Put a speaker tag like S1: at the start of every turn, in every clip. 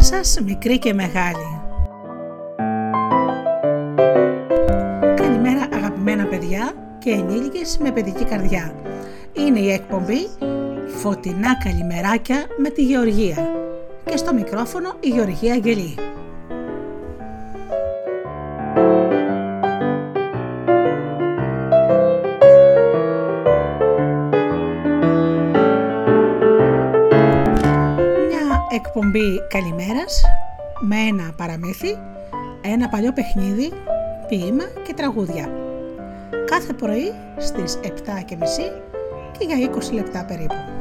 S1: Καλημέρα σας μικρή και μεγάλη. Καλημέρα αγαπημένα παιδιά και ενήλικες με παιδική καρδιά. Είναι η εκπομπή Φωτεινά Καλημεράκια με τη Γεωργία και στο μικρόφωνο η Γεωργία Αγγελή. Εκπομπή καλημέρας με ένα παραμύθι, ένα παλιό παιχνίδι, ποίημα και τραγούδια. Κάθε πρωί στις 7.30 και για 20 λεπτά περίπου.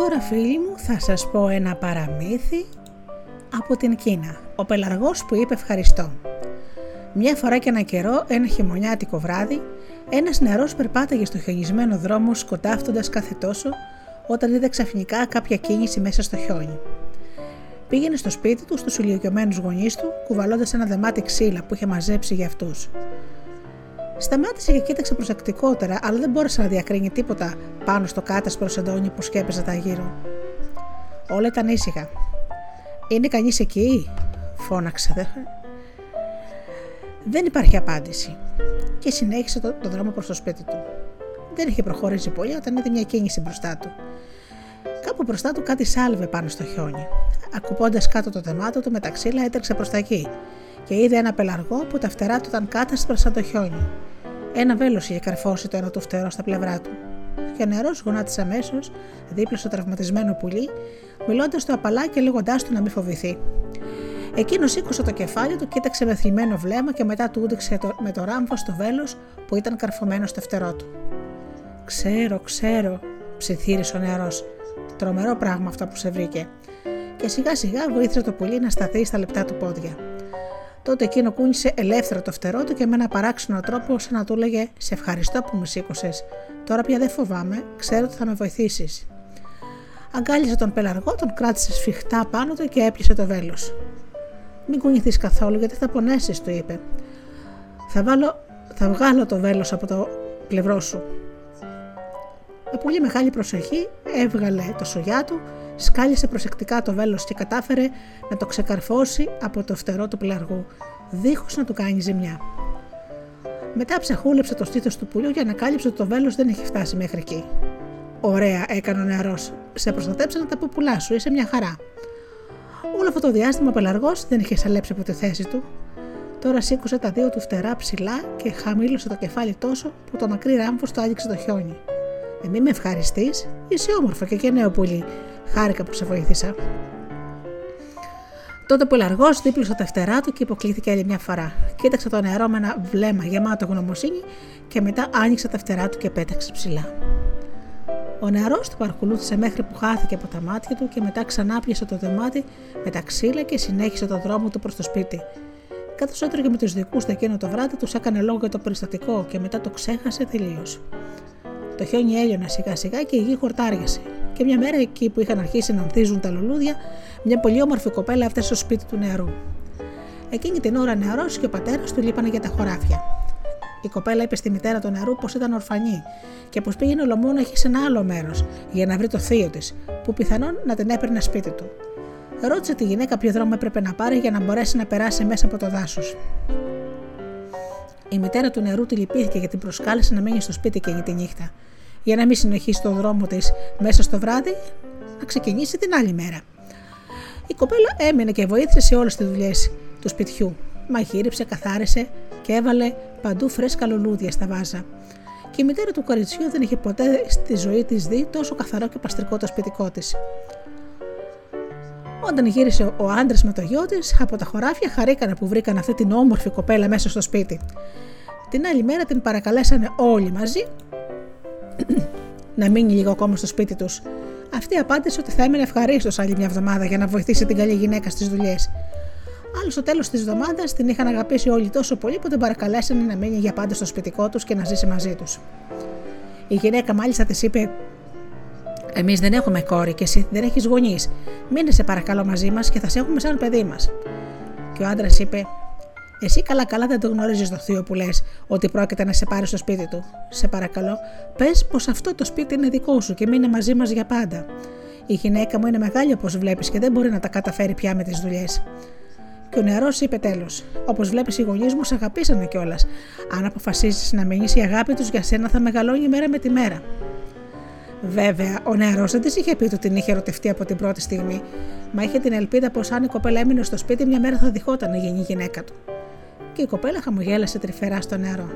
S1: Τώρα φίλοι μου θα σας πω ένα παραμύθι από την Κίνα. Ο πελαργός που είπε ευχαριστώ. Μια φορά και ένα καιρό, ένα χειμωνιάτικο βράδυ, ένας νεαρός περπάταγε στο χιονισμένο δρόμο σκοτάφτοντας κάθε τόσο όταν είδε ξαφνικά κάποια κίνηση μέσα στο χιόνι.
S2: Πήγαινε στο σπίτι του, στους ηλικιωμένους γονείς του, κουβαλώντας ένα δεμάτι ξύλα που είχε μαζέψει για αυτούς. Σταμάτησε και κοίταξε προσεκτικότερα, αλλά δεν μπόρεσε να διακρίνει τίποτα πάνω στο κάτασπρο σεντόνι που σκέπεζε τα γύρω. Όλα ήταν ήσυχα. Είναι κανείς εκεί, φώναξε. Δεν υπάρχει απάντηση. Και συνέχισε το, το δρόμο προς το σπίτι του. Δεν είχε προχωρήσει πολύ όταν είδε μια κίνηση μπροστά του. Κάπου μπροστά του κάτι σάλβε πάνω στο χιόνι. Ακουπώντας κάτω το δεμάτο του με τα ξύλα έτρεξε προς τα εκεί και είδε ένα πελαργό που τα φτερά του ήταν κάτασπρα σαν το χιόνι. Ένα βέλος είχε καρφώσει το ένα του φτερό στα πλευρά του. Και ο νερό γονάτισε αμέσως δίπλα στο τραυματισμένο πουλί, μιλώντας το απαλά και λέγοντάς του να μην φοβηθεί. Εκείνος σήκωσε το κεφάλι του, κοίταξε με θλιμμένο βλέμμα και μετά του ούδηξε με το ράμφο στο βέλος που ήταν καρφωμένο στο φτερό του. Ξέρω, ξέρω, ψιθύρισε ο νεαρός. Τρομερό πράγμα αυτό που σε βρήκε. Και σιγά σιγά βοήθησε το πουλί να σταθεί στα λεπτά του πόδια. Τότε εκείνο κούνησε ελεύθερο το φτερό του και με ένα παράξενο τρόπο σαν να του έλεγε Σε ευχαριστώ που με σήκωσες. Τώρα πια δεν φοβάμαι, ξέρω ότι θα με βοηθήσεις. Αγκάλισε τον πελαργό, τον κράτησε σφιχτά πάνω του και έπιασε το βέλος. Μην κουνηθεί καθόλου γιατί θα πονέσεις, του είπε. Θα, βάλω, θα βγάλω το βέλος από το πλευρό σου. Με πολύ μεγάλη προσοχή έβγαλε το σογιά του, σκάλισε προσεκτικά το βέλος και κατάφερε να το ξεκαρφώσει από το φτερό του πλαργού, δίχως να του κάνει ζημιά. Μετά ψεχούλεψε το στήθος του πουλιού και ανακάλυψε ότι το βέλος δεν έχει φτάσει μέχρι εκεί. Ωραία, έκανε ο νεαρός. Σε προστατέψανε τα ποπουλά σου, είσαι μια χαρά. Όλο αυτό το διάστημα ο πελαργός δεν είχε σαλέψει από τη θέση του. Τώρα σήκωσε τα δύο του φτερά ψηλά και χαμήλωσε το κεφάλι τόσο που το μακρύ ράμφο το άγγιξε το χιόνι. Ε, μη με ευχαριστείς, είσαι όμορφα και, και νέο πουλί. Χάρηκα που σε βοήθησα. Τότε που Λαργό δίπλωσε τα φτερά του και υποκλήθηκε άλλη μια φορά. Κοίταξε το νερό με ένα βλέμμα γεμάτο γνωμοσύνη και μετά άνοιξε τα φτερά του και πέταξε ψηλά. Ο νεαρό του παρακολούθησε μέχρι που χάθηκε από τα μάτια του και μετά ξανά πιασε το δεμάτι με τα ξύλα και συνέχισε το δρόμο του προς το σπίτι. Καθώς έτρωγε με τους δικούς του εκείνο το βράδυ, τους έκανε λόγο για το περιστατικό και μετά το ξέχασε τελείως. Το χιόνι έλειωνε σιγά σιγά και η γη χορτάριασε. Και μια μέρα εκεί που είχαν αρχίσει να ανθίζουν τα λουλούδια, μια πολύ όμορφη κοπέλα έφτασε στο σπίτι του νεαρού. Εκείνη την ώρα νεαρός και ο πατέρας του λείπανε για τα χωράφια. Η κοπέλα είπε στη μητέρα του νεαρού πως ήταν ορφανή και πως πήγαινε έχει σε ένα άλλο μέρος για να βρει το θείο της, που πιθανόν να την έπαιρνε σπίτι του. Ρώτησε τη γυναίκα ποιο δρόμο έπρεπε να πάρει για να μπορέσει να περάσει μέσα από το δάσος. Η μητέρα του νερού τη λυπήθηκε γιατί προσκάλεσε να μείνει στο σπίτι εκείνη τη νύχτα για να μην συνεχίσει τον δρόμο της μέσα στο βράδυ, να ξεκινήσει την άλλη μέρα. Η κοπέλα έμεινε και βοήθησε σε όλες τις δουλειές του σπιτιού. Μαγείρεψε, καθάρισε και έβαλε παντού φρέσκα λουλούδια στα βάζα. Και η μητέρα του κοριτσιού δεν είχε ποτέ στη ζωή της δει τόσο καθαρό και παστρικό το σπιτικό της. Όταν γύρισε ο άντρας με το γιο της, από τα χωράφια χαρήκανε που βρήκαν αυτή την όμορφη κοπέλα μέσα στο σπίτι. Την άλλη μέρα την παρακαλέσανε όλοι μαζί να μείνει λίγο ακόμα στο σπίτι τους. Αυτή απάντησε ότι θα έμενε ευχαρίστως άλλη μια εβδομάδα για να βοηθήσει την καλή γυναίκα στις δουλειές. Αλλά στο τέλος της εβδομάδας την είχαν αγαπήσει όλοι τόσο πολύ που την παρακαλέσανε να μείνει για πάντα στο σπιτικό τους και να ζήσει μαζί τους. Η γυναίκα μάλιστα της είπε: Εμείς δεν έχουμε κόρη και εσύ δεν έχεις γονείς. Μείνε σε παρακαλώ μαζί μας και θα σε έχουμε σαν παιδί μας. Και ο άντρας είπε: εσύ καλά-καλά δεν το γνωρίζεις το θείο που λες ότι πρόκειται να σε πάρει στο σπίτι του. Σε παρακαλώ, πες πως αυτό το σπίτι είναι δικό σου και μείνε μαζί μας για πάντα. Η γυναίκα μου είναι μεγάλη όπως βλέπεις και δεν μπορεί να τα καταφέρει πια με τις δουλειές. Και ο νεαρός είπε τέλος: Όπως βλέπεις, οι γονείς μου σε αγαπήσανε κιόλας. Αν αποφασίσει να μείνεις, η αγάπη τους για σένα θα μεγαλώνει μέρα με τη μέρα. Βέβαια, ο νεαρός δεν της είχε πει ότι την είχε ερωτευτεί από την πρώτη στιγμή, μα είχε την ελπίδα πως αν η κοπέλα έμεινε στο σπίτι, μια μέρα θα διχόταν η γενή γυναίκα του και η κοπέλα χαμογέλασε τρυφερά στο νερό.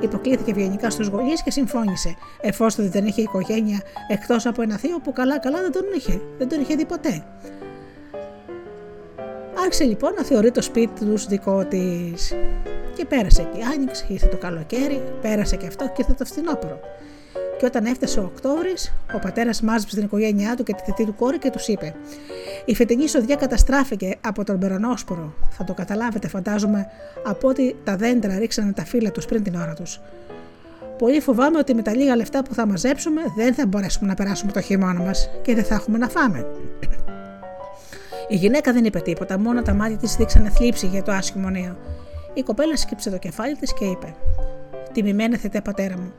S2: Υποκλήθηκε ευγενικά στους γονείς και συμφώνησε, εφόσον δεν είχε οικογένεια εκτός από ένα θείο που καλά-καλά δεν τον είχε, δεν τον είχε δει ποτέ. Άρχισε λοιπόν να θεωρεί το σπίτι τους δικό της. Και πέρασε και η άνοιξη, ήρθε το καλοκαίρι, πέρασε και αυτό και ήρθε το φθινόπωρο. Και όταν έφτασε ο Οκτώβρης, ο πατέρας μάζεψε την οικογένειά του και τη θετή του κόρη και τους είπε: Η φετινή σοδιά καταστράφηκε από τον περονόσπορο. Θα το καταλάβετε, φαντάζομαι, από ότι τα δέντρα ρίξανε τα φύλλα τους πριν την ώρα τους. Πολύ φοβάμαι ότι με τα λίγα λεφτά που θα μαζέψουμε δεν θα μπορέσουμε να περάσουμε το χειμώνα μας και δεν θα έχουμε να φάμε. Η γυναίκα δεν είπε τίποτα, μόνο τα μάτια της δείξανε θλίψη για το άσχημο νέο. Η κοπέλα σκύψε το κεφάλι της και είπε: Τιμημένη θετέ πατέρα μου,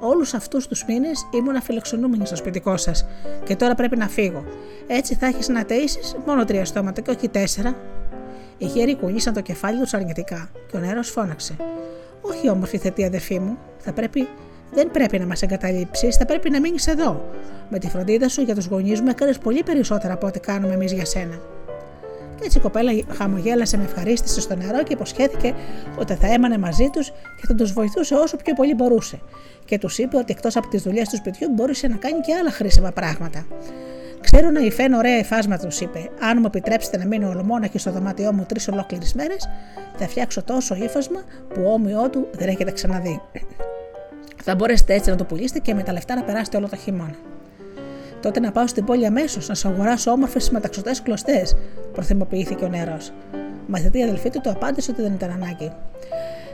S2: Όλους αυτούς τους μήνες ήμουν αφιλοξενούμενη στο σπιτικό σας και τώρα πρέπει να φύγω. Έτσι θα έχεις να τασει μόνο τρία στόματα και όχι τέσσερα. Οι γέροι κουνήσαν το κεφάλι τους αρνητικά και ο νερό φώναξε. Όχι όμορφη θετή αδερφή μου, θα πρέπει, δεν πρέπει να μας εγκαταλείψεις, θα πρέπει να μείνεις εδώ. Με τη φροντίδα σου για τους γονείς μου έκανες πολύ περισσότερα από ό,τι κάνουμε εμείς για σένα. Και έτσι η κοπέλα χαμογέλασε με ευχαρίστηση στο νερό και υποσχέθηκε ότι θα έμανε μαζί τους και θα τους βοηθούσε όσο πιο πολύ μπορούσε. Και τους είπε ότι εκτός από τις δουλειές του σπιτιού μπορούσε να κάνει και άλλα χρήσιμα πράγματα. Ξέρω να υφαίνω ωραία υφάσματα, τους είπε. Αν μου επιτρέψετε να μείνω ολομόναχη στο δωμάτιό μου τρεις ολόκληρες μέρες, θα φτιάξω τόσο ύφασμα που όμοιό του δεν έχετε ξαναδεί. Θα μπορέσετε έτσι να το πουλήσετε και με τα λεφτά να περάσετε όλο το χειμώνα. Τότε να πάω στην πόλη αμέσως να σου αγοράσω όμορφες μεταξωτές κλωστές, προθυμοποιήθηκε ο νερό. Μα η αδελφή του το απάντησε ότι δεν ήταν ανάγκη.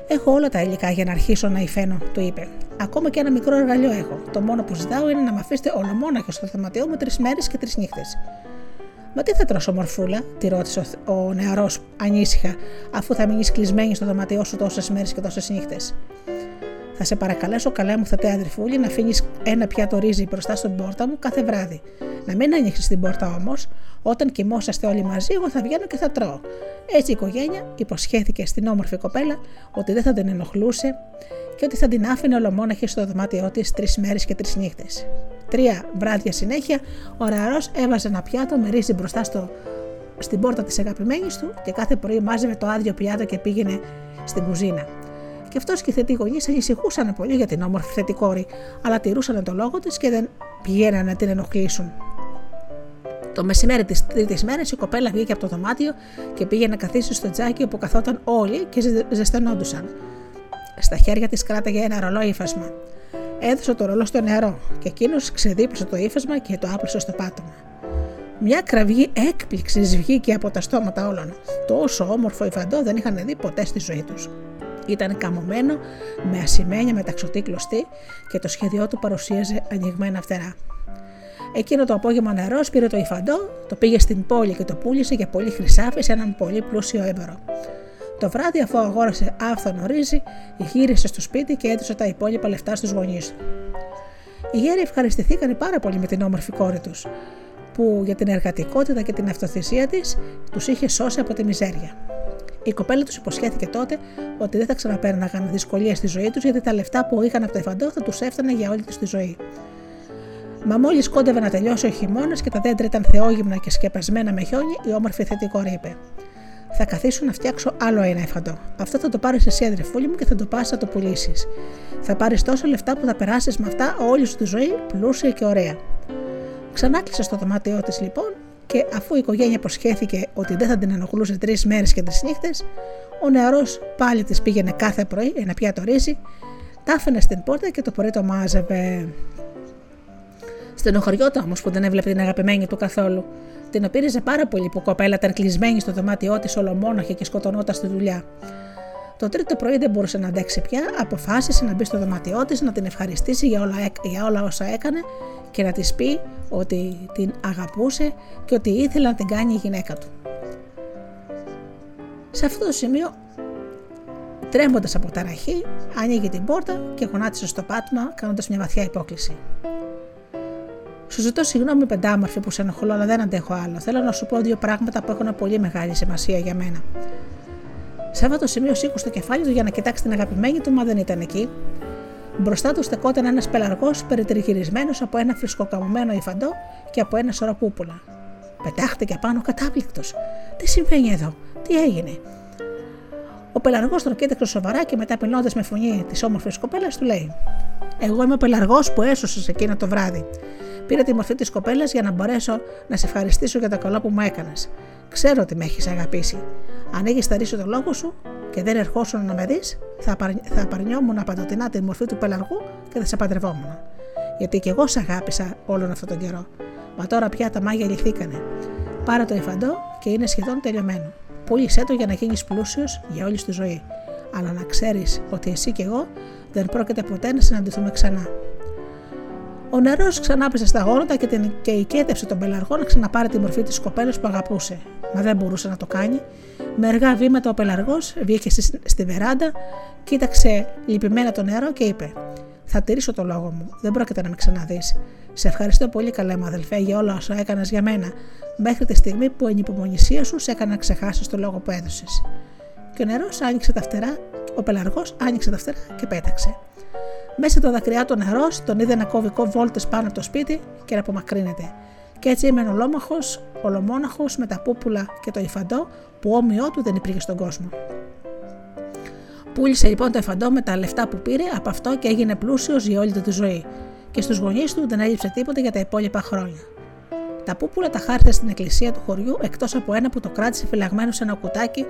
S2: Έχω όλα τα υλικά για να αρχίσω να υφαίνω, του είπε. Ακόμα και ένα μικρό εργαλείο έχω. Το μόνο που ζητάω είναι να με αφήσετε ολομόναχο στο θεματιό μου τρεις μέρες και τρεις νύχτες. Μα τι θα τρώσω, Μορφούλα, τη ρώτησε ο, ο νεαρός ανήσυχα, αφού θα μείνεις κλεισμένη στο δωμάτιό σου τόσες μέρες και τόσες νύχτες. Θα σε παρακαλέσω, καλά μου θετέ αδερφούλη, να αφήνεις ένα πιάτο ρύζι μπροστά στον πόρτα μου κάθε βράδυ. Να μην ανοίξει την πόρτα όμως, όταν κοιμόσαστε όλοι μαζί, εγώ θα βγαίνω και θα τρώω. Έτσι η οικογένεια υποσχέθηκε στην όμορφη κοπέλα ότι δεν θα την ενοχλούσε και ότι θα την άφηνε ολομόναχη στο δωμάτιό της τρεις μέρες και τρεις νύχτες. Τρία βράδια συνέχεια, ο νεαρό έβαζε ένα πιάτο με ρύζι μπροστά στο, στην πόρτα της αγαπημένης του και κάθε πρωί μάζευε το άδειο πιάτο και πήγαινε στην κουζίνα. Και αυτός και οι θετοί γονείς ανησυχούσαν πολύ για την όμορφη θετή κόρη, αλλά τηρούσαν το λόγο τη και δεν πηγαίναν να την ενοχλήσουν. Το μεσημέρι της τρίτης μέρας η κοπέλα βγήκε από το δωμάτιο και πήγε να καθίσει στο τζάκι όπου καθόταν όλοι και ζεσθενόντουσαν. Στα χέρια της κράταγε ένα ρολό ύφασμα. Έδωσε το ρολό στο νερό και εκείνος ξεδίπλωσε το ύφασμα και το άπλωσε στο πάτωμα. Μια κραυγή έκπληξης βγήκε από τα στόματα όλων. Τόσο όμορφο υφαντό δεν είχαν δει ποτέ στη ζωή τους. Ήταν καμωμένο με ασημένια μεταξωτή κλωστή και το σχέδιό του παρουσίαζε ανοιγμένα φτερά. Εκείνο το απόγευμα νερό πήρε το υφαντό, το πήγε στην πόλη και το πούλησε για πολύ χρυσάφι σε έναν πολύ πλούσιο έμπορο. Το βράδυ, αφού αγόρασε άφθονο ρύζι, γύρισε στο σπίτι και έδωσε τα υπόλοιπα λεφτά στους γονείς του. Οι γέροι ευχαριστηθήκαν πάρα πολύ με την όμορφη κόρη τους, που για την εργατικότητα και την αυτοθυσία της τους είχε σώσει από τη μιζέρια. Η κοπέλα τους υποσχέθηκε τότε ότι δεν θα ξαναπέρναγαν δυσκολίες στη ζωή τους γιατί τα λεφτά που είχαν από το εφαντό θα τους έφτανε για όλη τους τη ζωή. Μα μόλις κόντευε να τελειώσει ο χειμώνας και τα δέντρα ήταν θεόγυμνα και σκεπασμένα με χιόνι, η όμορφη θετικό είπε: Θα καθίσω να φτιάξω άλλο ένα εφαντό. Αυτό θα το πάρεις εσύ, αδερφούλη μου, και θα το πας να το πουλήσεις. Θα πάρεις τόσο λεφτά που θα περάσεις με αυτά όλη σου τη ζωή πλούσια και ωραία. Ξανάκλεισε στο δωμάτιό της λοιπόν και αφού η οικογένεια υποσχέθηκε ότι δεν θα την ενοχλούσε τρεις μέρες και τρεις νύχτες, ο νεαρός πάλι της πήγαινε κάθε πρωί ένα πιάτο ρύζι, τα άφηνε στην πόρτα και το πρωί το μάζευε. Στενοχωριόταν όμως που δεν έβλεπε την αγαπημένη του καθόλου. Την οπήριζε πάρα πολύ που η κοπέλα ήταν κλεισμένη στο δωμάτιό της ολομόναχη και σκοτωνόταν στη δουλειά. Το τρίτο πρωί δεν μπορούσε να αντέξει πια, αποφάσισε να μπει στο δωμάτιό της, να την ευχαριστήσει για όλα, για όλα όσα έκανε και να της πει ότι την αγαπούσε και ότι ήθελε να την κάνει η γυναίκα του. Σε αυτό το σημείο, τρέμοντα από ταραχή, ανοίγει την πόρτα και γονάτισε στο πάτημα, κάνοντας μια βαθιά υπόκληση. Σου ζητώ συγγνώμη, πεντάμορφη που σε ενοχλώ, αλλά δεν αντέχω άλλο. Θέλω να σου πω δύο πράγματα που έχουν πολύ μεγάλη σημασία για μένα. Σε αυτό το σημείο σήκωσε το κεφάλι του για να κοιτάξει την αγαπημένη του, μα δεν ήταν εκεί. Μπροστά του στεκόταν ένας πελαργός περιτριγυρισμένος από ένα φρισκοκαμωμένο υφαντό και από ένα σωρό πούπουλα. Πετάχτηκε πάνω κατάπληκτος. Τι συμβαίνει εδώ, τι έγινε; Ο πελαργός τον κοίταξε σοβαρά και μετά πεινώντα με φωνή τη όμορφη κοπέλα του λέει: Εγώ είμαι ο πελαργός που έσωσε εκείνο το βράδυ. Πήρα τη μορφή της κοπέλας για να μπορέσω να σε ευχαριστήσω για το καλό που μου έκανες. Ξέρω ότι με έχεις αγαπήσει. Αν έχεις σταρίσει το λόγο σου και δεν ερχόσουν να με δεις, θα, παρ... θα απαρνιόμουν παντοτινά τη μορφή του πελαργού και θα σε παντρευόμουν. Γιατί και εγώ σε αγάπησα όλον αυτόν τον καιρό. Μα τώρα πια τα μάγια λυθήκανε. Πάρε το εφαντό και είναι σχεδόν τελειωμένο. Πούλησέ το για να γίνεις πλούσιος για όλη τη ζωή. Αλλά να ξέρεις ότι εσύ και εγώ δεν πρόκειται ποτέ να συναντηθούμε ξανά. Ο νερό ξανάπεσε στα γόνατα και, την, και οικέτευσε τον πελαργό να ξαναπάρει τη μορφή της κοπέλας που αγαπούσε. Μα δεν μπορούσε να το κάνει. Με αργά βήματα ο πελαργός βγήκε στη, στη βεράντα, κοίταξε λυπημένα το νερό και είπε: Θα τηρήσω το λόγο μου. Δεν πρόκειται να με ξαναδείς. Σε ευχαριστώ πολύ, καλέ μου αδελφέ, για όλα όσα έκανες για μένα, μέχρι τη στιγμή που η ανυπομονησία σου σε έκανε να ξεχάσεις το λόγο που έδωσες. Και ο νερό άνοιξε τα φτερά, ο πελαργός άνοιξε τα φτερά και πέταξε. Μέσα το δακρυά του νερό τον είδε να κόβει βόλτες πάνω από το σπίτι και να απομακρύνεται. Και έτσι έμενε ολόμαχο, ολομόναχος με τα πούπουλα και το υφαντό που όμοιό του δεν υπήρχε στον κόσμο. Πούλησε λοιπόν το εφαντό με τα λεφτά που πήρε από αυτό και έγινε πλούσιος για όλη του τη ζωή. Και στους γονείς του δεν έλειψε τίποτα για τα υπόλοιπα χρόνια. Τα πούπουλα τα χάρισε στην εκκλησία του χωριού εκτός από ένα που το κράτησε φυλαγμένο σε ένα κουτάκι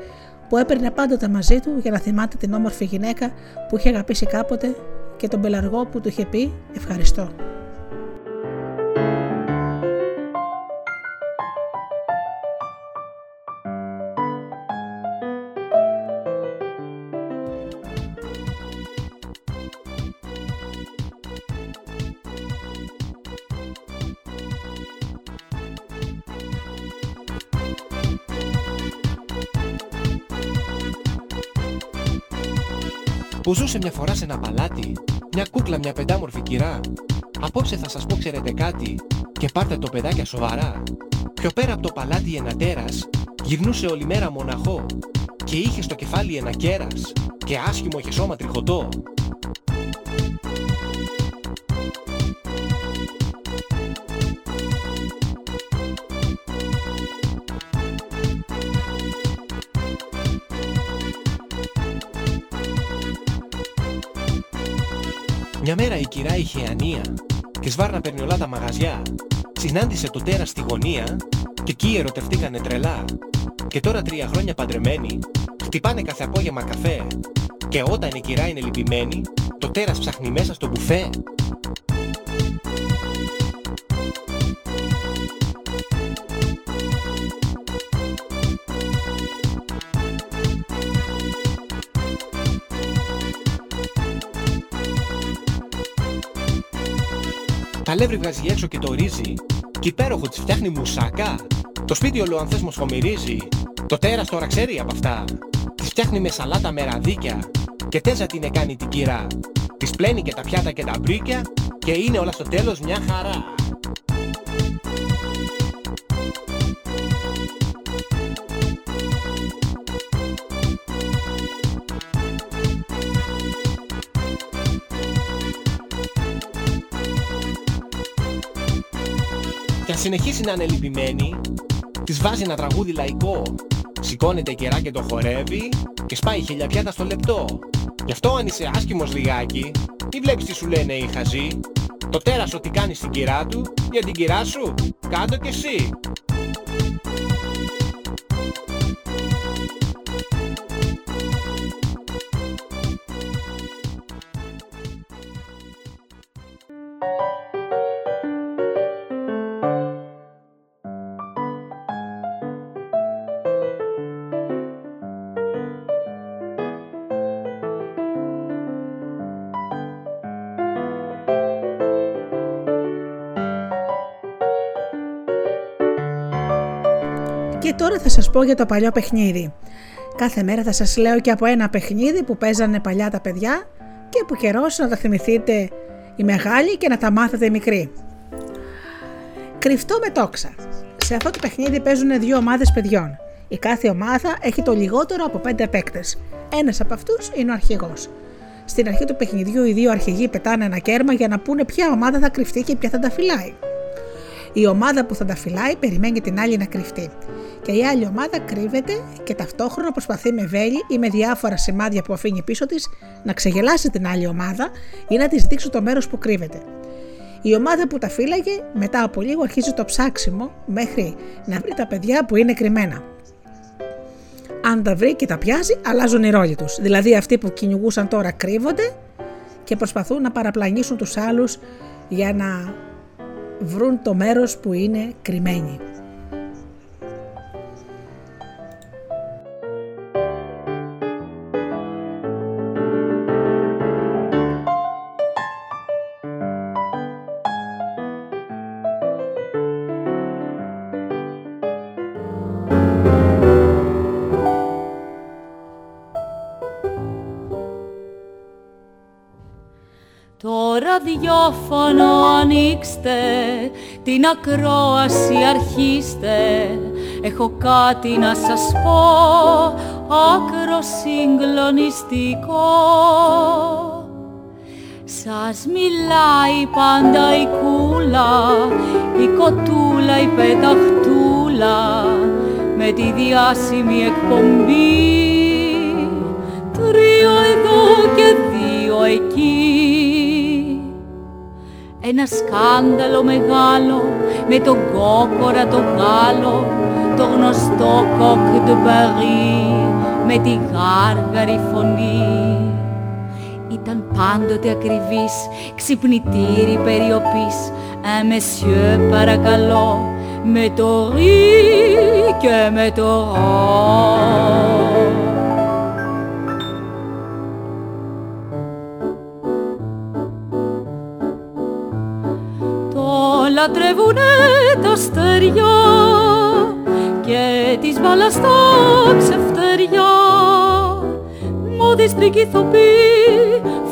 S2: που έπαιρνε πάντοτε μαζί του για να θυμάται την όμορφη γυναίκα που είχε αγαπήσει κάποτε και τον πελαργό που του είχε πει ευχαριστώ.
S3: Που ζούσε μια φορά σε ένα παλάτι, μια κούκλα, μια πεντάμορφη κυρά. Απόψε θα σας πω ξέρετε κάτι και πάρτε το παιδάκια σοβαρά. Πιο πέρα από το παλάτι ένα τέρας, γυρνούσε όλη μέρα μοναχό και είχε στο κεφάλι ένα κέρας και άσχημο είχε σώμα τριχωτό. Μια μέρα η κυρά είχε ανία και σβάρνα παίρνει όλα τα μαγαζιά. Συνάντησε το τέρας στη γωνία και εκεί ερωτευτήκανε τρελά. Και τώρα τρία χρόνια παντρεμένοι χτυπάνε κάθε απόγευμα καφέ. Και όταν η κυρά είναι λυπημένη, το τέρας ψάχνει μέσα στο μπουφέ. Αλεύρι βγάζει έξω και το ρύζι. Κι υπέροχο της φτιάχνει μουσακά. Το σπίτι όλο αν θες μοσχομυρίζει. Το τέρας τώρα ξέρει από αυτά. Της φτιάχνει με σαλάτα με ραδίκια. Και τέζα την κάνει την κυρά. Της πλένει και τα πιάτα και τα μπρίκια. Και είναι όλα στο τέλος μια χαρά. Και αν συνεχίσει να είναι λυπημένη, της βάζει ένα τραγούδι λαϊκό. Σηκώνεται κερά και το χορεύει και σπάει χιλιαπιάτα στο λεπτό. Γι' αυτό αν είσαι άσχημος λιγάκι, μη βλέπεις τι σου λένε οι χαζοί; Το τέρας ότι κάνεις στην κυρά του, για την κυρά σου, κάτω κι εσύ.
S2: Και τώρα θα σας πω για το παλιό παιχνίδι. Κάθε μέρα θα σας λέω και από ένα παιχνίδι που παίζανε παλιά τα παιδιά και που καιρός να τα θυμηθείτε οι μεγάλοι και να τα μάθετε οι μικροί. Κρυφτό με τόξα. Σε αυτό το παιχνίδι παίζουν δύο ομάδες παιδιών. Η κάθε ομάδα έχει το λιγότερο από πέντε παίκτες. Ένας από αυτούς είναι ο αρχηγός. Στην αρχή του παιχνιδιού οι δύο αρχηγοί πετάνε ένα κέρμα για να πούνε ποια ομάδα θα κρυφτεί και ποια θα τα φυλάει. Η ομάδα που θα τα φυλάει περιμένει την άλλη να κρυφτεί. Και η άλλη ομάδα κρύβεται και ταυτόχρονα προσπαθεί με βέλη ή με διάφορα σημάδια που αφήνει πίσω της να ξεγελάσει την άλλη ομάδα ή να της δείξει το μέρος που κρύβεται. Η ομάδα που τα φύλαγε μετά από λίγο αρχίζει το ψάξιμο μέχρι να βρει τα παιδιά που είναι κρυμμένα. Αν τα βρει και τα πιάζει, αλλάζουν οι ρόλοι τους. Δηλαδή αυτοί που κυνηγούσαν τώρα κρύβονται και προσπαθούν να παραπλανήσουν τους άλλους για να βρουν το μέρος που είναι κρυμμένοι.
S4: Ραδιόφωνο ανοίξτε, την ακρόαση αρχίστε, έχω κάτι να σας πω, άκρο συγκλονιστικό. Σας μιλάει πάντα η κούλα, η κοτούλα, η πεταχτούλα, με τη διάσημη εκπομπή. Τρία εδώ και δύο εκεί ένα σκάνδαλο μεγάλο με τον κόκορα το Γάλλο, το γνωστό κόκ του Παρί με τη γάργαρη φωνή. Ήταν πάντοτε ακριβής, ξυπνητήρι περιοπής, un monsieur παρακαλώ, με το ρί και με το ρο. Λατρεύουνε τα αστέρια και της μπάλας τα ξεφτέρια μόδιστροι κι ηθοποιοί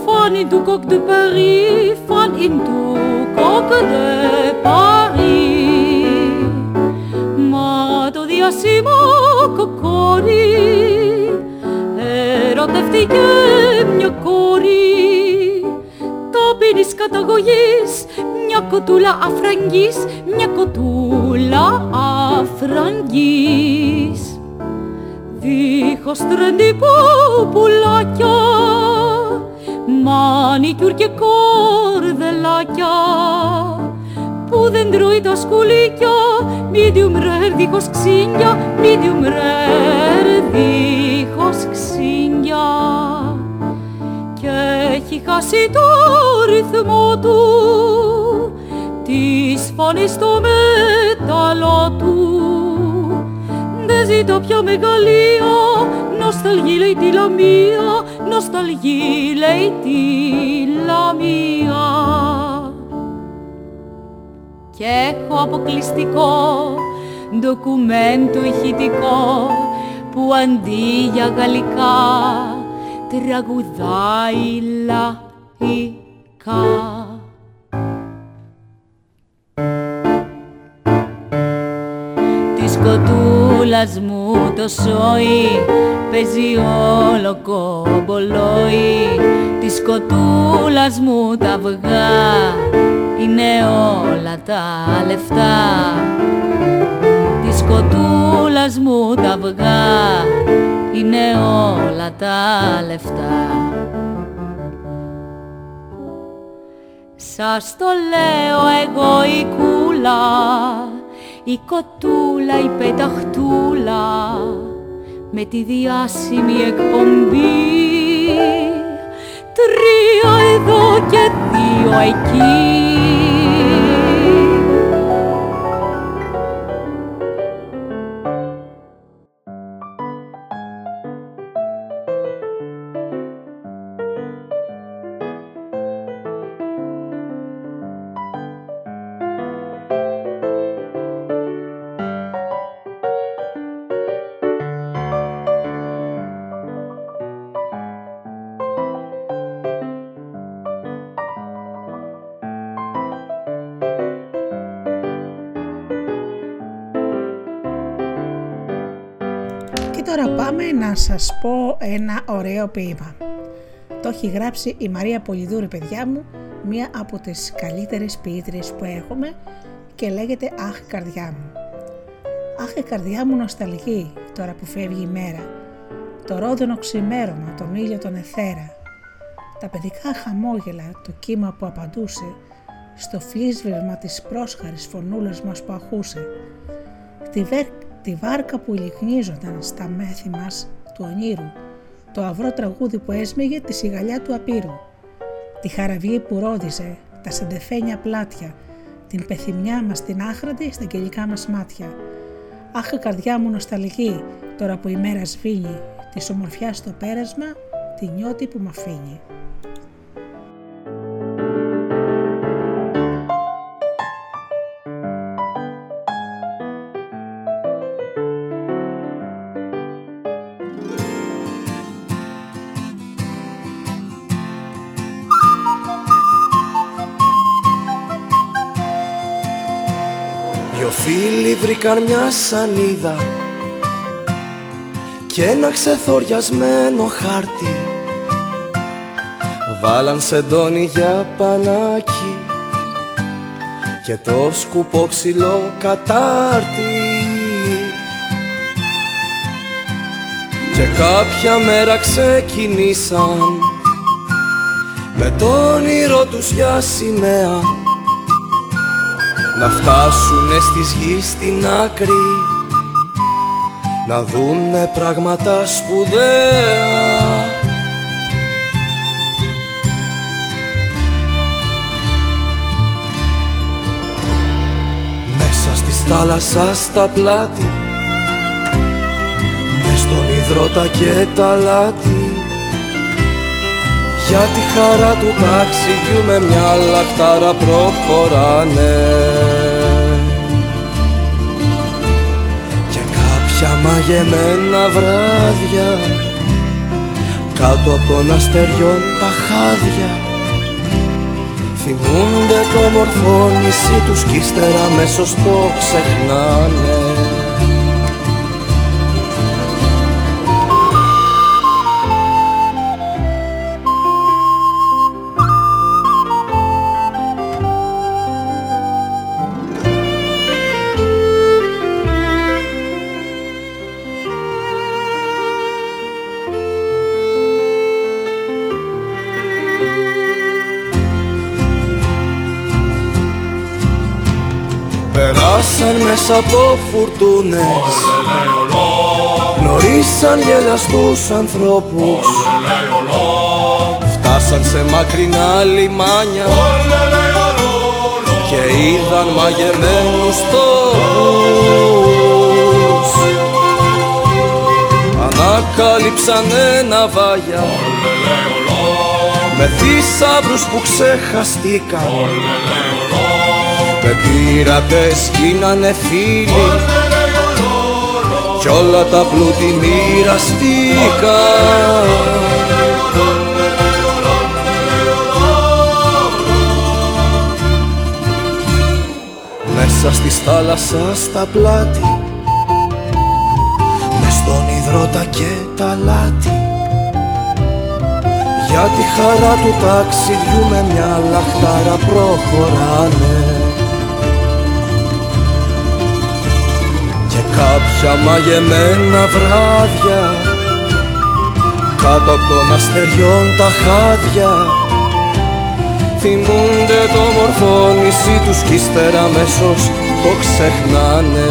S4: φαν είν' του coq de Paris φαν είν' του coq de Paris μα το διάσημο κοκόρι ερωτεύτηκε μια κόρη. Ταπεινής καταγωγής μια κοτούλα αφραγκής, μια κοτούλα αφραγκής. Δίχως trendy πουλάκια, μάνικιουρ και κορδελάκια, που δεν τρώει τα σκουλίκια, medium rare δίχως ξύνια, medium rare δίχως ξύνια. Και έχει χάσει το ρυθμό του της φωνής στο μέταλλο του. Δεν ζητώ πια μεγαλεία, νοσταλγή λέει τη λαμία, νοσταλγή λέει τη λαμία. Και έχω αποκλειστικό ντοκουμέντο ηχητικό που αντί για γαλλικά τραγουδάει λαϊκά. Κοτούλας μου το σόι παίζει όλο κομπολόι. Της κοτούλας μου τα αυγά είναι όλα τα λεφτά. Της κοτούλας μου τα αυγά είναι όλα τα λεφτά. Σας το λέω εγώ η κούλα η κοτούλα, η πεταχτούλα με τη διάσημη εκπομπή. Τρία εδώ και δύο εκεί
S2: να σας πω ένα ωραίο ποίημα. Το έχει γράψει η Μαρία Πολυδούρη παιδιά μου, μία από τις καλύτερες ποιήτριες που έχουμε και λέγεται «Αχ καρδιά μου». «Αχ η καρδιά μου νοσταλγεί τώρα που φεύγει η μέρα, το ρόδινο ξημέρωμα, τον ήλιο τον εθέρα, τα παιδικά χαμόγελα, το κύμα που απαντούσε, στο φλίσβευμα της πρόσχαρης φωνούλας μας που αχούσε, τη, τη βάρκα που λιχνίζονταν στα μέθη μας του ονείρου, το αυρό τραγούδι που έσμιγε τη σιγαλιά του απείρου, τη χαραυγή που ρόδιζε, τα σεντεφένια πλάτια, την πεθυμιά μας την άχραντη στα γελικά μας μάτια. Αχ, καρδιά μου νοσταλγεί, τώρα που η μέρα σβήνει, της ομορφιάς στο πέρασμα, τη νιώτη που μ' αφήνει.
S5: Φίλοι βρήκαν μια σανίδα και ένα ξεθοριασμένο χάρτη. Βάλαν σεντόνι για πανάκι και το σκουπό ξυλό κατάρτι. Και κάποια μέρα ξεκινήσαν με το όνειρο τους για σημαία να φτάσουνε στις γης στην άκρη να δούνε πράγματα σπουδαία. Μέσα στη θάλασσα στα πλάτη Μες στον υδρότα και τα λάτι. Για τη χαρά του ταξιδιού με μια λαχτάρα προχωράνε μαγεμένα βράδια Κάτω από τον αστεριών τα χάδια. Θυμούνται το μορφό νησί τους κι ύστερα μέσω το ξεχνάνε μέσα από φουρτούνες. Γνωρίσαν γελαστούς ανθρώπους. Φτάσαν σε μακρινά λιμάνια. Και είδαν μαγεμένους τόπους. Ανακάλυψαν ένα βάγια. Με θησαύρους που ξεχαστήκαν με πειρατές γίνανε φίλοι. Κι όλα τα πλούτη μοιραστήκα Μέσα στη θάλασσας στα πλάτη μες στον υδρότα και τα λάτι. Για τη χαρά του ταξιδιού με μια λαχτάρα προχωράνε Κάποια μαγεμένα βράδια. Κάτω από των αστεριών τα χάδια. Θυμούνται το μορφό νησί τους κι ύστερα αμέσως το ξεχνάνε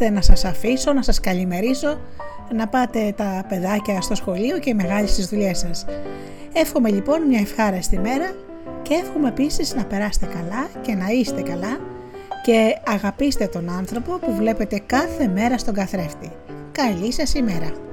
S2: ήρθε να σας αφήσω, να σας καλημερίσω να πάτε τα παιδάκια στο σχολείο και οι μεγάλοι στις δουλειές σας. Εύχομαι λοιπόν μια ευχάριστη μέρα και εύχομαι επίσης να περάσετε καλά και να είστε καλά και αγαπήστε τον άνθρωπο που βλέπετε κάθε μέρα στον καθρέφτη. Καλή σας ημέρα!